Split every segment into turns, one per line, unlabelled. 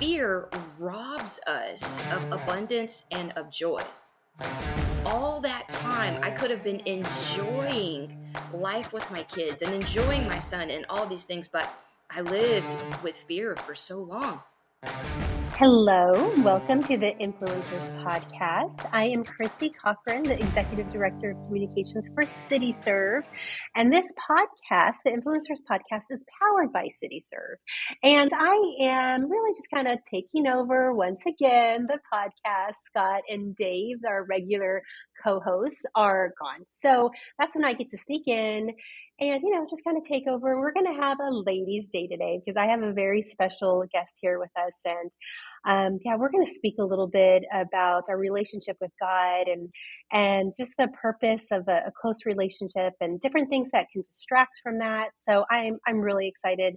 fear robs us of abundance and of joy. All that time, I could have been enjoying life with my kids and enjoying my son and all these things, but I lived with fear for so long.
Hello, welcome to the Influencers Podcast. I am Chrissy Cochran, the Executive Director of Communications for CityServe. And this podcast, the Influencers Podcast, is powered by CityServe. And I am really just kind of taking over once again the podcast. Scott and Dave, our regular co hosts, are gone. So that's when I get to sneak in and you know just kind of take over we're going to have a ladies day today because i have a very special guest here with us and um, yeah we're going to speak a little bit about our relationship with god and and just the purpose of a, a, close relationship and different things that can distract from that so i'm i'm really excited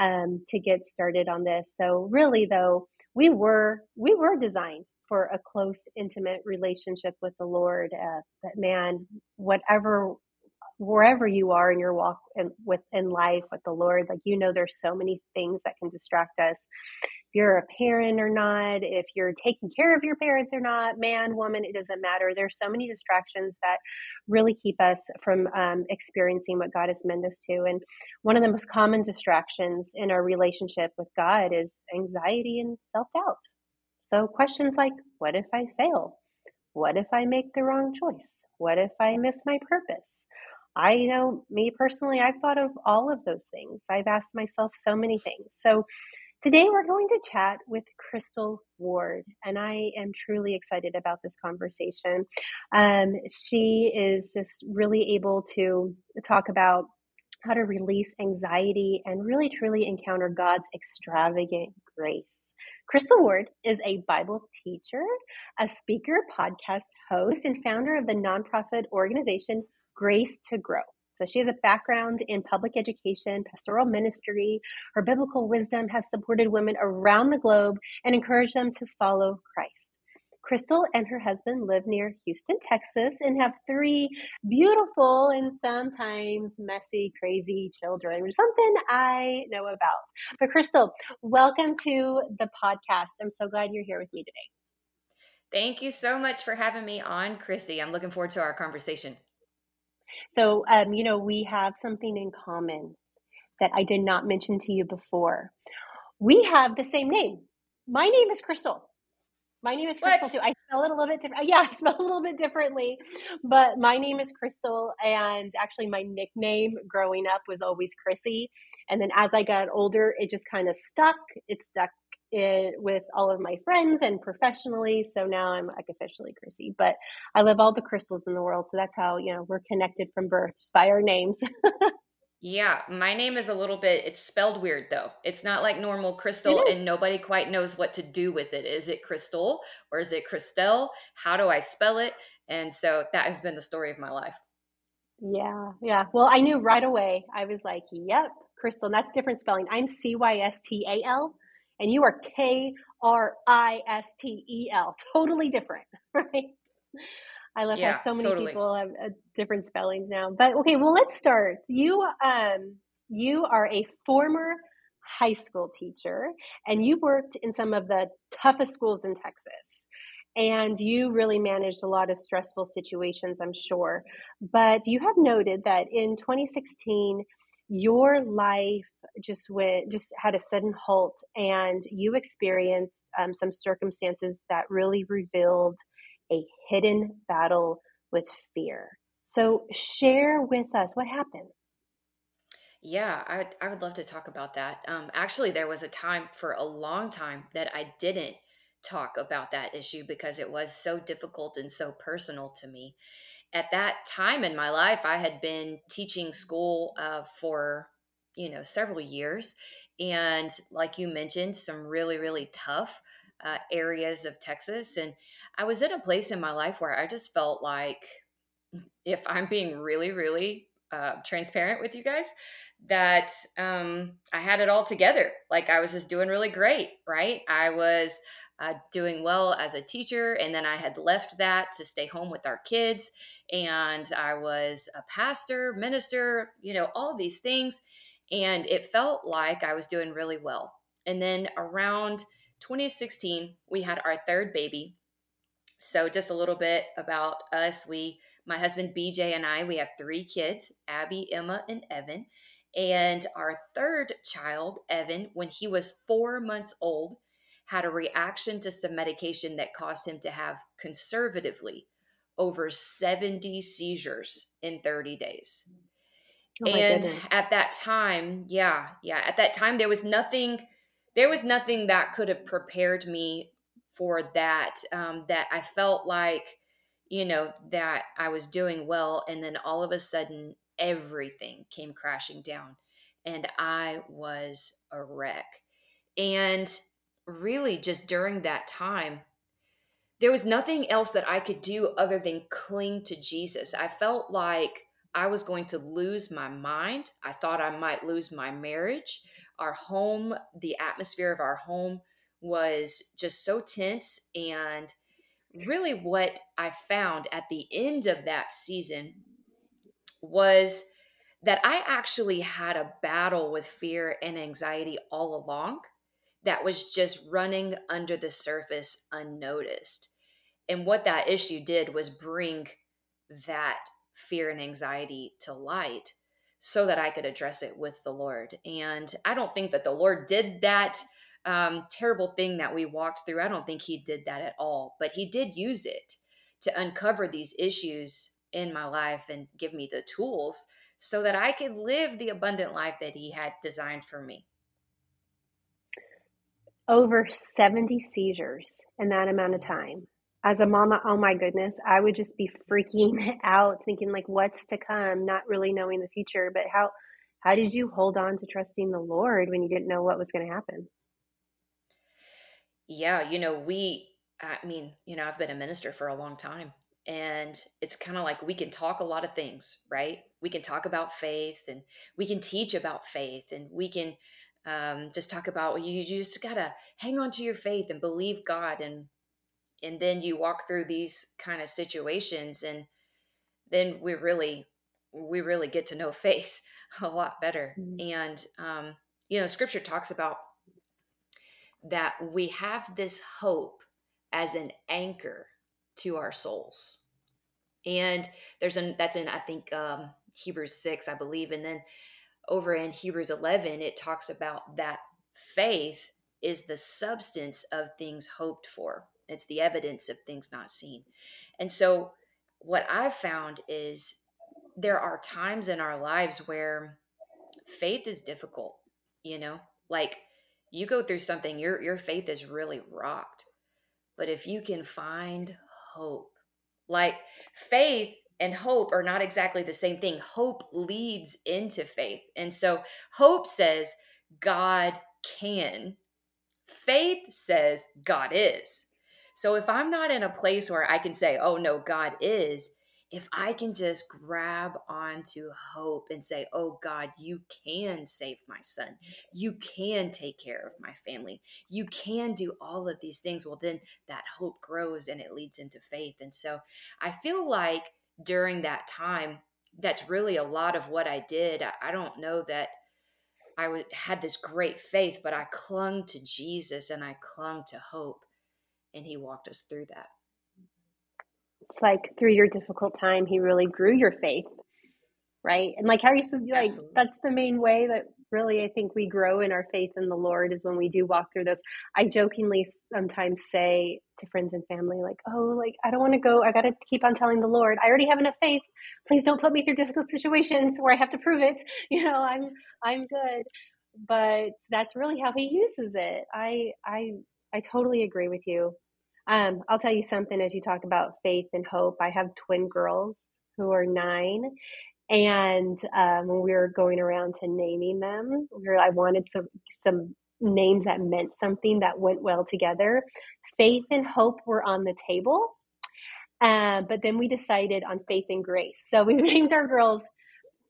um, to get started on this so really though we were we were designed for a close intimate relationship with the lord uh, but man whatever wherever you are in your walk in, with in life with the Lord, like you know, there's so many things that can distract us. You're a parent or not, if you're taking care of your parents or not, man, woman, it doesn't matter. There's so many distractions that really keep us from um, experiencing what God has meant us to. And one of the most common distractions in our relationship with God is anxiety and self doubt. So questions like, what if I fail? What if I make the wrong choice? What if I miss my purpose? I know me personally, I've thought of all of those things. I've asked myself so many things. So today we're going to chat with Kristel Ward, and I am truly excited about this conversation. Um, she is just really able to talk about how to release anxiety and really truly encounter God's extravagant grace. Kristel Ward is a Bible teacher, a speaker, podcast host, and founder of the nonprofit organization Grace to Grow. So she has a background in public education, pastoral ministry. Her biblical wisdom has supported women around the globe and encouraged them to follow Christ. Kristel and her husband live near Houston, Texas, and have three beautiful and sometimes messy, crazy children, which is something I know about. But Kristel, welcome to the podcast. I'm so glad you're here with me today.
Thank you so much for having me on, Chrissy. I'm looking forward to our conversation.
So, um, you know, we have something in common that I did not mention to you before. We have the same name. My name is Crystal. My name is Crystal what? too. I spell it a little bit different. Yeah, I spell it a little bit differently, but my name is Crystal, and actually, my nickname growing up was always Chrissy. And then as I got older, it just kind of stuck. It stuck it with all of my friends and professionally. So now I'm like officially Chrissy, but I love all the crystals in the world. So that's how, you know, we're connected from birth by our names.
yeah. My name is a little bit, it's spelled weird though. It's not like normal crystal and nobody quite knows what to do with it. Is it crystal or is it Christelle? How do I spell it? And so that has been the story of my life.
Yeah. Yeah. Well, I knew right away. I was like, yep, Crystal. And that's different spelling. I'm C Y S T A L and you are K R I S T E L. Totally different, right? I love yeah, how so many totally. people have uh, different spellings now. But okay, well, let's start. You um you are a former high school teacher and you worked in some of the toughest schools in Texas. And you really managed a lot of stressful situations, I'm sure. But you have noted that in 2016, your life just went just had a sudden halt and you experienced um, some circumstances that really revealed a hidden battle with fear. So share with us what happened.
Yeah i would, I would love to talk about that. Um, actually there was a time for a long time that i didn't talk about that issue because it was so difficult and so personal to me at that time in my life, I had been teaching school uh, for, you know, several years. And like you mentioned, some really, really tough uh, areas of Texas. And I was in a place in my life where I just felt like, if I'm being really, really uh, transparent with you guys, that um, I had it all together. Like I was just doing really great, right? I was uh, doing well as a teacher. And then I had left that to stay home with our kids. And I was a pastor, minister, you know, all these things. And it felt like I was doing really well. And then around 2016, we had our third baby. So, just a little bit about us. We, my husband BJ, and I, we have three kids Abby, Emma, and Evan. And our third child, Evan, when he was four months old, had a reaction to some medication that caused him to have conservatively over 70 seizures in 30 days. Oh and goodness. at that time, yeah, yeah, at that time there was nothing there was nothing that could have prepared me for that um that I felt like you know that I was doing well and then all of a sudden everything came crashing down and I was a wreck. And really just during that time there was nothing else that I could do other than cling to Jesus. I felt like I was going to lose my mind. I thought I might lose my marriage. Our home, the atmosphere of our home was just so tense. And really, what I found at the end of that season was that I actually had a battle with fear and anxiety all along that was just running under the surface unnoticed. And what that issue did was bring that fear and anxiety to light so that I could address it with the Lord. And I don't think that the Lord did that um, terrible thing that we walked through. I don't think He did that at all, but He did use it to uncover these issues in my life and give me the tools so that I could live the abundant life that He had designed for me.
Over 70 seizures in that amount of time as a mama, oh my goodness, I would just be freaking out thinking like what's to come, not really knowing the future. But how how did you hold on to trusting the Lord when you didn't know what was going to happen?
Yeah, you know, we I mean, you know, I've been a minister for a long time and it's kind of like we can talk a lot of things, right? We can talk about faith and we can teach about faith and we can um, just talk about you, you just gotta hang on to your faith and believe God and and then you walk through these kind of situations and then we really we really get to know faith a lot better. Mm-hmm. and um, you know scripture talks about that we have this hope as an anchor to our souls. And there's an that's in i think um, hebrews 6 i believe. And then over in hebrews 11 it talks about that faith is the substance of things hoped for it's the evidence of things not seen. And so, what I've found is there are times in our lives where faith is difficult, you know, like you go through something, your, your faith is really rocked. But if you can find hope, like faith and hope are not exactly the same thing. Hope leads into faith. And so hope says God can, faith says God is. So if I'm not in a place where I can say, oh no, God is, if I can just grab onto hope and say, oh God, you can save my son, you can take care of my family, you can do all of these things, well, then that hope grows and it leads into faith. And so I feel like during that time, that's really a lot of what I did. I don't know that I w- had this great faith, but I clung to Jesus and I clung to hope and he walked us through that
it's like through your difficult time he really grew your faith right and like how are you supposed to like Absolutely. that's the main way that really i think we grow in our faith in the lord is when we do walk through this i jokingly sometimes say to friends and family like oh like i don't want to go i gotta keep on telling the lord. I already have enough faith. Please don't put me through difficult situations where i have to prove it. You know i'm i'm good. But that's really how he uses it. I i i totally agree with you. Um, I'll tell you something as you talk about faith and hope. I have twin girls who are nine. And um, when we were going around to naming them, we were, I wanted some, some names that meant something that went well together. Faith and hope were on the table. Uh, but then we decided on faith and grace. So we named our girls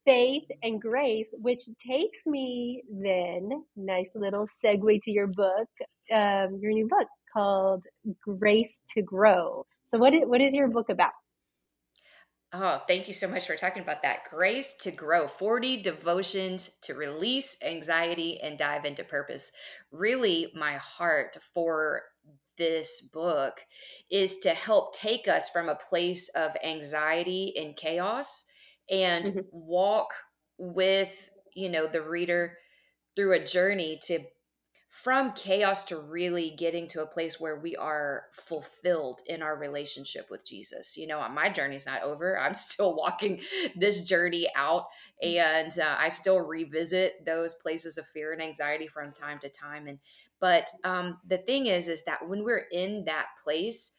faith and grace, which takes me then, nice little segue to your book, um, your new book, called Grace to Grow. So, what is, what is your book about?
Oh, thank you so much for talking about that. Grace to Grow 40 devotions to release anxiety and dive into purpose. Really, my heart for this book is to help take us from a place of anxiety and chaos and
Mhm.
walk with, you know, the reader through a journey to from chaos to really getting to a place where we are fulfilled in our relationship with Jesus. You know, my journey's not over. I'm still walking this journey out, and uh, I still revisit those places of fear and anxiety from time to time. And but um, the thing is, is that when we're in that place,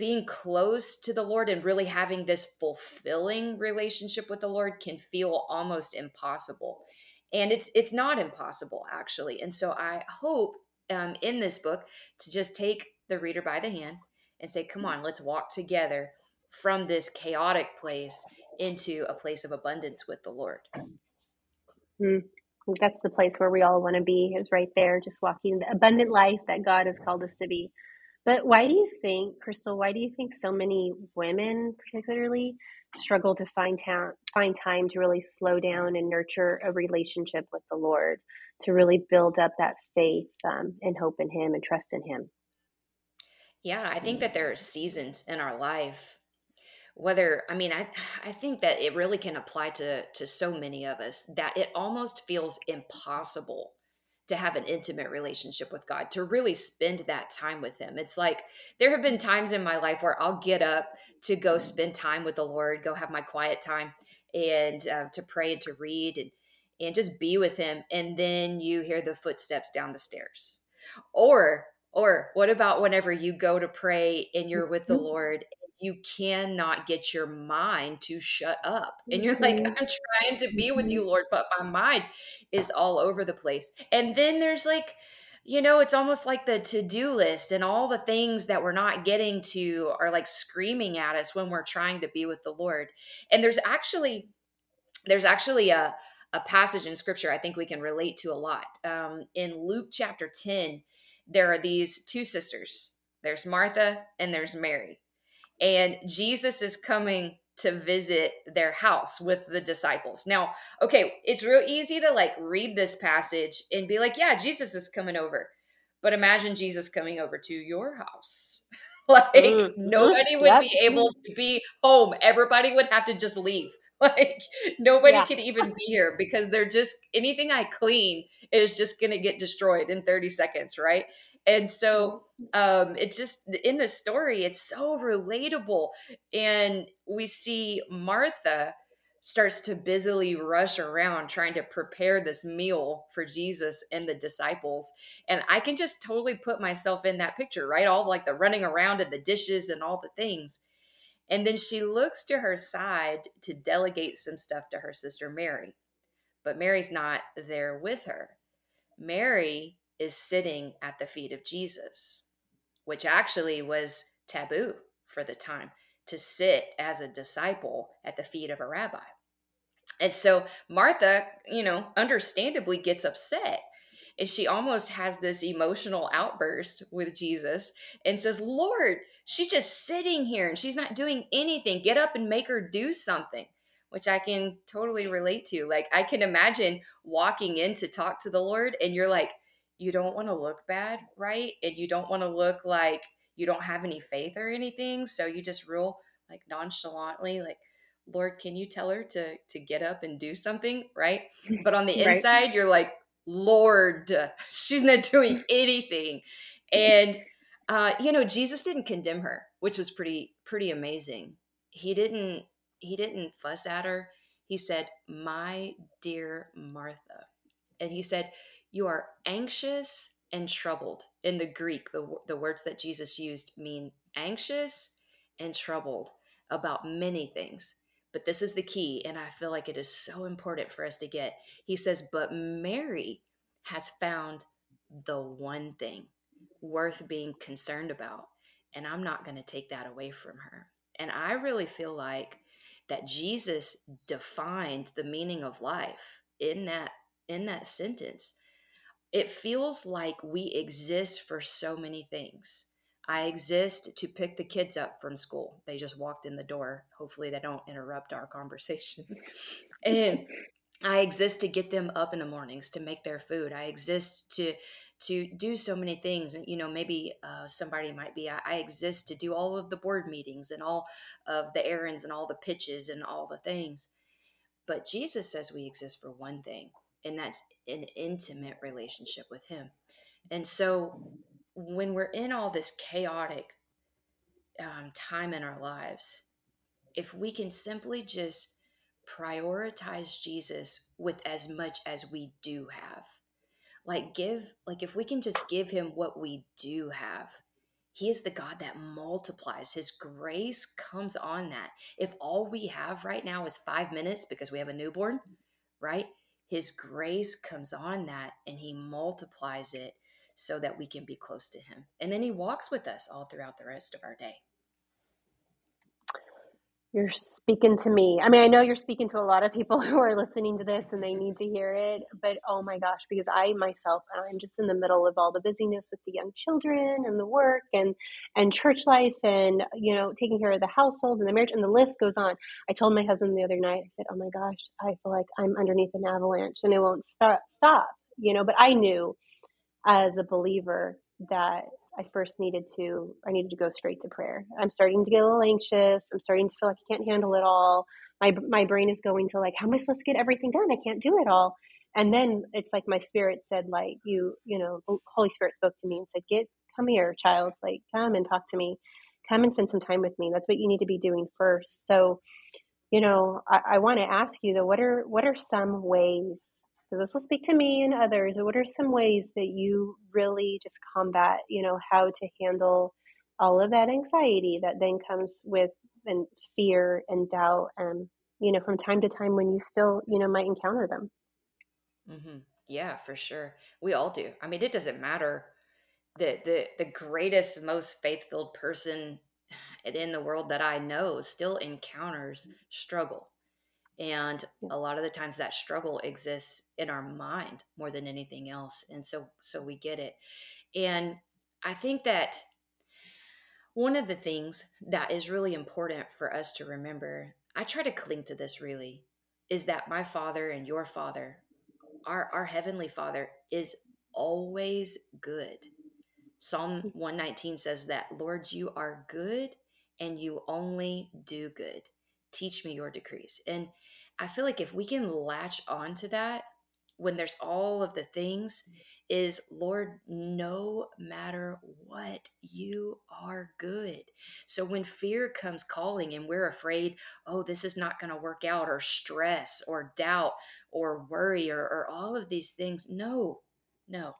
being close to the Lord and really having this fulfilling relationship with the Lord can feel almost impossible. And it's it's not impossible actually. And so I hope um, in this book to just take the reader by the hand and say, "Come on, let's walk together from this chaotic place into a place of abundance with the Lord."
Mm. That's the place where we all want to be, is right there, just walking the abundant life that God has called us to be. But why do you think, Kristel, why do you think so many women, particularly, struggle to find, ta- find time to really slow down and nurture a relationship with the Lord, to really build up that faith um, and hope in Him and trust in Him?
Yeah, I think that there are seasons in our life whether i mean i i think that it really can apply to to so many of us that it almost feels impossible to have an intimate relationship with god to really spend that time with him it's like there have been times in my life where i'll get up to go spend time with the lord go have my quiet time and uh, to pray and to read and and just be with him and then you hear the footsteps down the stairs or or what about whenever you go to pray and you're with the
Mm-hmm.
lord you cannot get your mind to shut up. And you're like,
Mhm.
I'm trying to be with you, Lord, but my mind is all over the place. And then there's like, you know, it's almost like the to do list and all the things that we're not getting to are like screaming at us when we're trying to be with the Lord. And there's actually, there's actually a, a passage in scripture I think we can relate to a lot. Um, in Luke chapter 10, there are these two sisters there's Martha and there's Mary and Jesus is coming to visit their house with the disciples. Now, okay, it's real easy to like read this passage and be like, yeah, Jesus is coming over. But imagine Jesus coming over to your house. like
Mhm.
nobody would
Yep.
be able to be home. Everybody would have to just leave. Like nobody
Yeah.
could even be here because they're just anything I clean is just going to get destroyed in 30 seconds, right? And so um it's just in the story it's so relatable. And we see martha starts to busily rush around trying to prepare this meal for jesus and the disciples. And i can just totally put myself in that picture right? All like the running around and the dishes and all the things. And then she looks to her side to delegate some stuff to her sister mary. But mary's not there with her. Mary is sitting at the feet of jesus which actually was taboo for the time to sit as a disciple at the feet of a rabbi. And so Martha, you know, understandably gets upset. And she almost has this emotional outburst with Jesus and says, Lord, she's just sitting here and she's not doing anything. Get up and make her do something, which I can totally relate to. Like, I can imagine walking in to talk to the Lord and you're like, you don't want to look bad, right? And you don't want to look like you don't have any faith or anything. So you just real like nonchalantly, like, Lord, can you tell her to to get up and do something, right? But on the
Right.
inside, you're like, Lord, she's not doing anything. And uh, you know, Jesus didn't condemn her, which was pretty pretty amazing. He didn't he didn't fuss at her. He said, "My dear Martha." And he said, "You are anxious and troubled." In the Greek, the the words that Jesus used mean anxious and troubled about many things. But this is the key, and I feel like it is so important for us to get. He says, But Mary has found the one thing worth being concerned about, and I'm not going to take that away from her. And I really feel like that Jesus defined the meaning of life in that in that sentence. It feels like we exist for so many things. I exist to pick the kids up from school. They just walked in the door. Hopefully, they don't interrupt our conversation. and I exist to get them up in the mornings to make their food. I exist to to do so many things and you know maybe uh, somebody might be I, I, exist to do all of the board meetings and all of the errands and all the pitches and all the things but jesus says we exist for one thing and that's an intimate relationship with him and so when we're in all this chaotic um, time in our lives if we can simply just prioritize Jesus with as much as we do have. Like, give, like, if we can just give him what we do have, he is the God that multiplies. His grace comes on that. If all we have right now is five minutes because we have a newborn, right? His grace comes on that and he multiplies it so that we can be close to him. And then he walks with us all throughout the rest of our day.
You're speaking to me. I mean, I know you're speaking to a lot of people who are listening to this and they need to hear it, but oh my gosh, because I myself, I'm just in the middle of all the busyness with the young children and the work and and church life and you know, taking care of the household and the marriage and the list goes on. I told my husband the other night, I said, "Oh my gosh, I feel like I'm underneath an avalanche and it won't stop stop." You know, but I knew as a believer that I first needed to I needed to go straight to prayer. I'm starting to get a little anxious. I'm starting to feel like I can't handle it all. My my brain is going to like, how am I supposed to get everything done? I can't do it all. And then it's like my spirit said, like you, you know, Holy Spirit spoke to me and said, get come here, child, like come and talk to me, come and spend some time with me. That's what you need to be doing first. So, you know, I, I want to ask you though, what are what are some ways because this will speak to me and others. What are some ways that you really just combat, you know, how to handle all of that anxiety that then comes with and fear and doubt, and you know, from time to time when you still, you know, might encounter them.
Mm-hmm. Yeah, for sure. We all do. I mean, it doesn't matter. The the the greatest, most faith filled person in the world that I know still encounters struggle and a lot of the times that struggle exists in our mind more than anything else and so so we get it. And i think that one of the things that is really important for us to remember i try to cling to this really is that my father and your father our our heavenly father is always good. Psalm mm. 119 says that lord you are good and you only do good. Teach me your decrees. And I feel like if we can latch on to that when there's all of the things, mm. is Lord, no matter what, you are good. So when fear comes calling and we're afraid, oh, this is not going to work out, or stress, or doubt, or worry, or, or all of these things, no, no.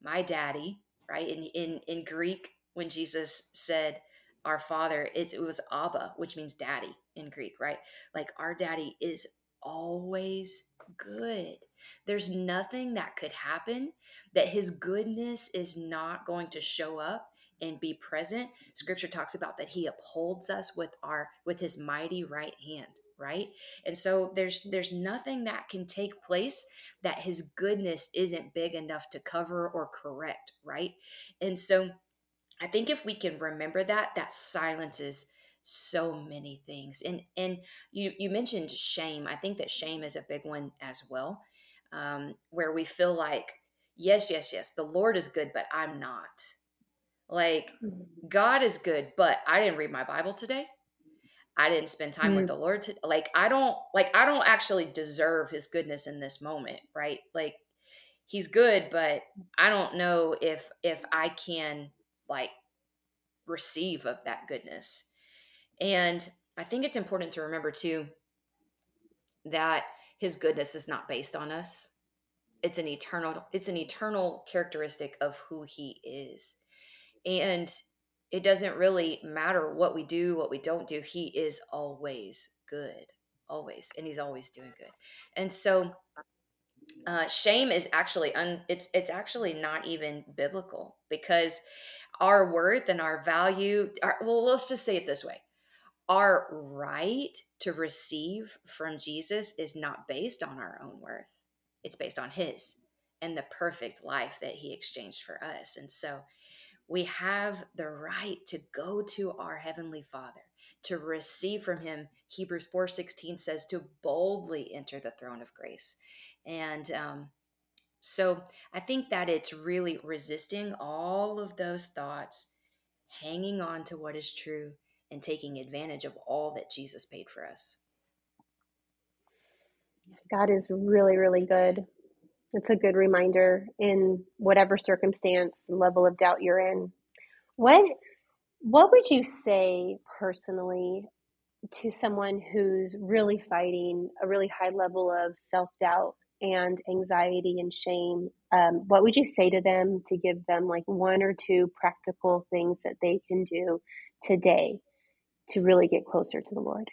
My daddy, right? In, in, in Greek, when Jesus said, our father, it, it was Abba, which means daddy in Greek, right? Like our daddy is always good. There's nothing that could happen that his goodness is not going to show up and be present. Scripture talks about that he upholds us with our with his mighty right hand, right? And so there's there's nothing that can take place that his goodness isn't big enough to cover or correct, right? And so I think if we can remember that, that silences so many things. And and you you mentioned shame. I think that shame is a big one as well, um, where we feel like yes, yes, yes, the Lord is good, but I'm not. Like mm-hmm. God is good, but I didn't read my Bible today. I didn't spend time mm-hmm. with mm. the Lord. To, like I don't like I don't actually deserve His goodness in this moment, right? Like He's good, but I don't know if if I can like receive of that goodness. And I think it's important to remember too that his goodness is not based on us. It's an eternal it's an eternal characteristic of who he is. And it doesn't really matter what we do, what we don't do. He is always good, always, and he's always doing good. And so uh, shame is actually un, it's it's actually not even biblical because our worth and our value our, well let's just say it this way our right to receive from Jesus is not based on our own worth. It's based on his and the perfect life that he exchanged for us. And so we have the right to go to our heavenly Father to receive from him hebrews 4.16 says to boldly enter the throne of grace and um, so i think that it's really resisting all of those thoughts hanging on to what is true and taking advantage of all that jesus paid for us.
God is really really good. It's a good reminder in whatever circumstance level of doubt you're in. What what would you say personally to someone who's really fighting a really high level of self doubt and anxiety and shame? Um, what would you say to them to give them like one or two practical things that they can do today to really get closer to the Lord?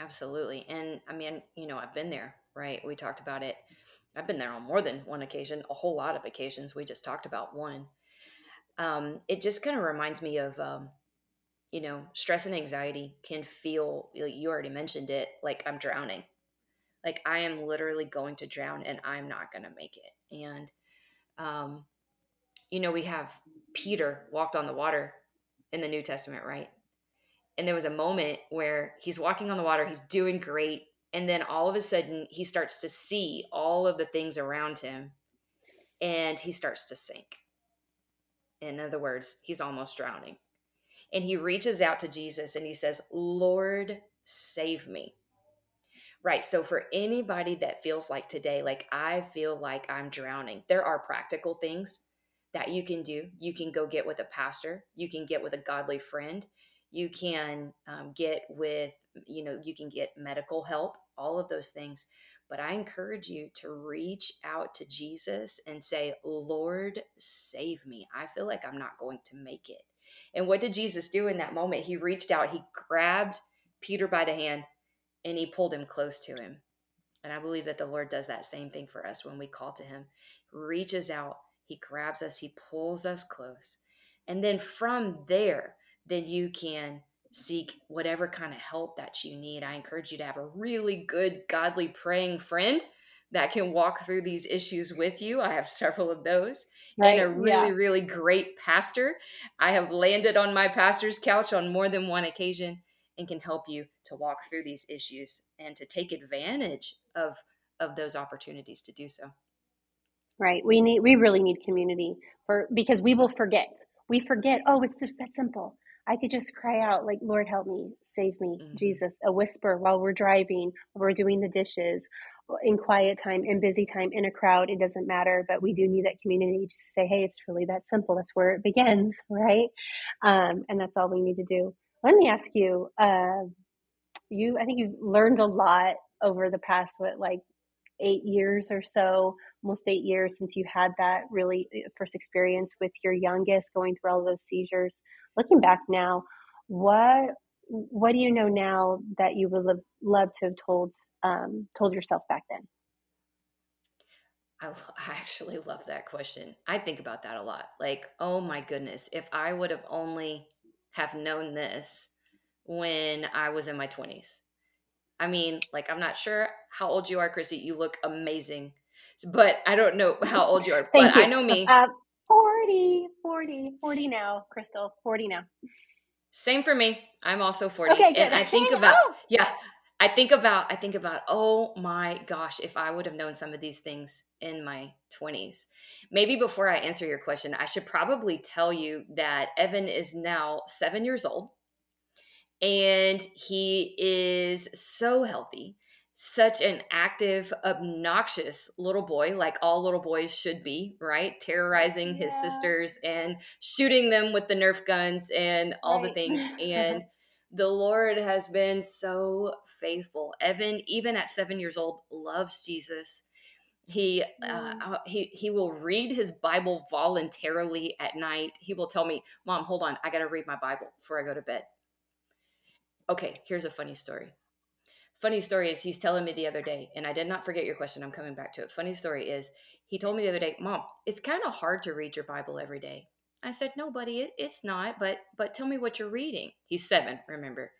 Absolutely. And I mean, you know, I've been there, right? We talked about it. I've been there on more than one occasion, a whole lot of occasions. We just talked about one um, it just kind of reminds me of um, you know stress and anxiety can feel you already mentioned it like i'm drowning like i am literally going to drown and i'm not going to make it and um, you know we have peter walked on the water in the new testament right and there was a moment where he's walking on the water he's doing great and then all of a sudden he starts to see all of the things around him and he starts to sink in other words, he's almost drowning. And he reaches out to Jesus and he says, Lord, save me. Right. So, for anybody that feels like today, like I feel like I'm drowning, there are practical things that you can do. You can go get with a pastor, you can get with a godly friend, you can um, get with, you know, you can get medical help, all of those things. But I encourage you to reach out to Jesus and say, Lord, save me. I feel like I'm not going to make it. And what did Jesus do in that moment? He reached out, he grabbed Peter by the hand, and he pulled him close to him. And I believe that the Lord does that same thing for us when we call to him. Reaches out, he grabs us, he pulls us close. And then from there, then you can seek whatever kind of help that you need. I encourage you to have a really good, godly praying friend that can walk through these issues with you. I have several of those. Right, and a really, yeah. really great pastor. I have landed on my pastor's couch on more than one occasion and can help you to walk through these issues and to take advantage of of those opportunities to do so.
Right. We need we really need community for because we will forget. We forget, oh, it's just that simple. I could just cry out, like, Lord, help me, save me, mm-hmm. Jesus, a whisper while we're driving, while we're doing the dishes, in quiet time, in busy time, in a crowd, it doesn't matter. But we do need that community to say, hey, it's really that simple. That's where it begins, right? Um, and that's all we need to do. Let me ask you, uh, you, I think you've learned a lot over the past, what, like eight years or so, almost eight years since you had that really uh, first experience with your youngest going through all those seizures. Looking back now, what what do you know now that you would love, to have told um, told yourself back then?
I actually love that question. I think about that a lot. Like, oh my goodness, if I would have only have known this when I was in my 20s, I mean, like, I'm not sure how old you are, Chrissy. You look amazing. But I don't know how old you are. but
you.
I know me.
Uh, 40, 40, 40 now, Kristel. 40 now.
Same for me. I'm also 40.
Okay, good.
And I think about, yeah, I think about, I think about, oh my gosh, if I would have known some of these things in my 20s. Maybe before I answer your question, I should probably tell you that Evan is now seven years old and he is so healthy such an active obnoxious little boy like all little boys should be right terrorizing his yeah. sisters and shooting them with the nerf guns and all right. the things and the lord has been so faithful evan even at seven years old loves jesus he uh, uh, he he will read his bible voluntarily at night he will tell me mom hold on i gotta read my bible before i go to bed Okay, here's a funny story. Funny story is he's telling me the other day, and I did not forget your question. I'm coming back to it. Funny story is he told me the other day, Mom, it's kind of hard to read your Bible every day. I said, No, buddy, it, it's not. But but tell me what you're reading. He's seven, remember?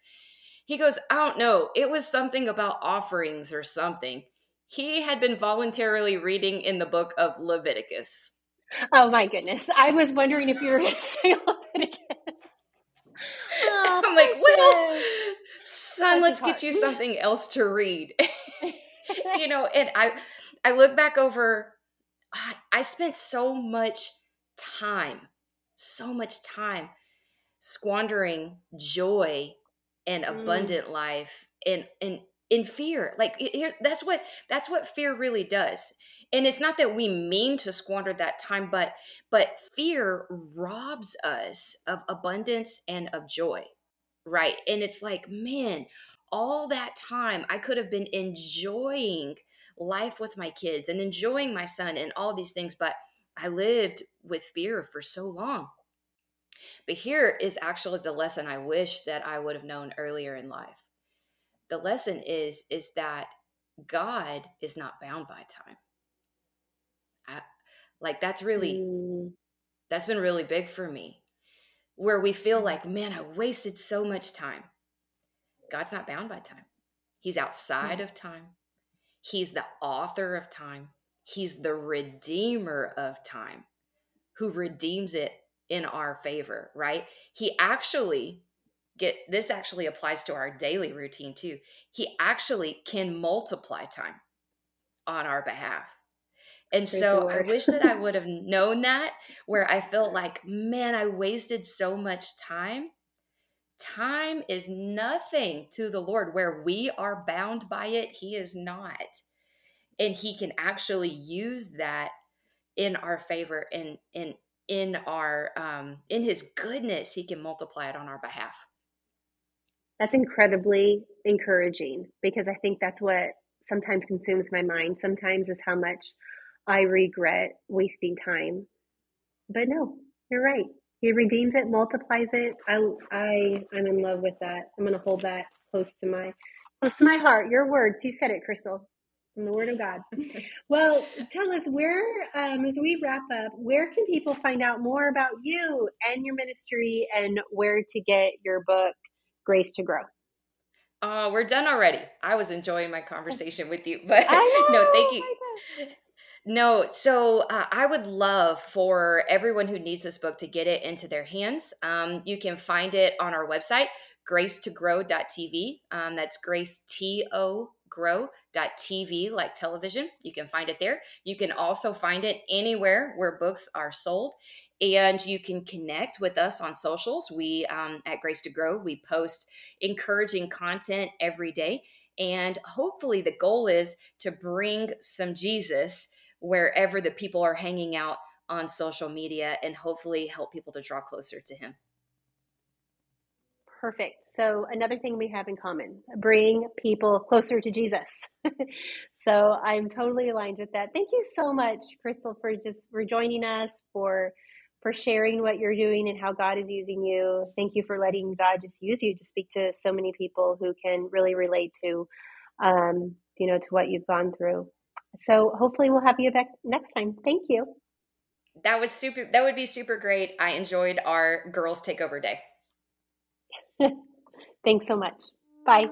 He goes, I don't know. It was something about offerings or something. He had been voluntarily reading in the book of Leviticus.
Oh my goodness. I was wondering if you were going to say again.
Oh, I'm like, well, son, let's get you something else to read. you know, and I I look back over I, I spent so much time, so much time squandering joy and mm. abundant mm. life and and in fear like here that's what that's what fear really does and it's not that we mean to squander that time but but fear robs us of abundance and of joy right and it's like man all that time i could have been enjoying life with my kids and enjoying my son and all these things but i lived with fear for so long but here is actually the lesson i wish that i would have known earlier in life. The lesson is is that god is not bound by time. I, like that's really mm. that's been really big for me where we feel like man i wasted so much time. God's not bound by time. He's outside mm. of time. He's the author of time. He's the redeemer of time who redeems it in our favor right he actually get this actually applies to our daily routine too he actually can multiply time on our behalf and so I wish that I would have known that where I felt like, man, I wasted so much time. Time is nothing to the Lord. Where we are bound by it, He is not. And He can actually use that in our favor and in in our um in his goodness he can multiply it on our behalf
that's incredibly encouraging because i think that's what sometimes consumes my mind sometimes is how much I regret wasting time. But no, you're right. He redeems it, multiplies it. I, I, I'm in love with that. I'm going to hold that close to my, close to my heart. Your words. You said it, Kristel, from the Word of God. well, tell us where, um, as we wrap up, where can people find out more about you and your ministry, and where to get your book, Grace to Grow?
Oh, we're done already. I was enjoying my conversation with you, but no, thank you. No, so uh, I would love for everyone who needs this book to get it into their hands. Um, you can find it on our website, gracetogrow.tv. Um, that's grace t o grow.tv, like television. You can find it there. You can also find it anywhere where books are sold. And you can connect with us on socials. We um, at Grace to Grow, we post encouraging content every day. And hopefully, the goal is to bring some Jesus wherever the people are hanging out on social media and hopefully help people to draw closer to him.
Perfect. So, another thing we have in common bring people closer to Jesus. so, I'm totally aligned with that. Thank you so much, Kristel, for just for joining us, for for sharing what you're doing and how God is using you. Thank you for letting God just use you to speak to so many people who can really relate to, um, you know, to what you've gone through. So hopefully we'll have you back next time. Thank you.
That was super. That would be super great. I enjoyed our girls takeover day.
Thanks so much. Bye.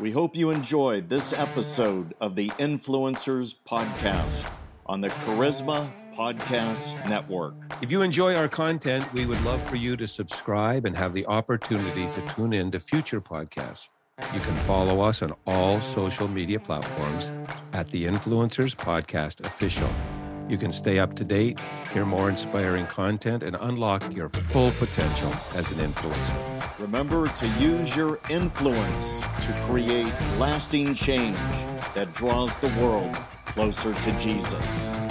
We hope you enjoyed this episode of the Influencers Podcast on the Charisma Podcast Network.
If you enjoy our content, we would love for you to subscribe and have the opportunity to tune in to future podcasts. You can follow us on all social media platforms at the Influencers Podcast Official. You can stay up to date, hear more inspiring content, and unlock your full potential as an influencer.
Remember to use your influence to create lasting change that draws the world closer to Jesus.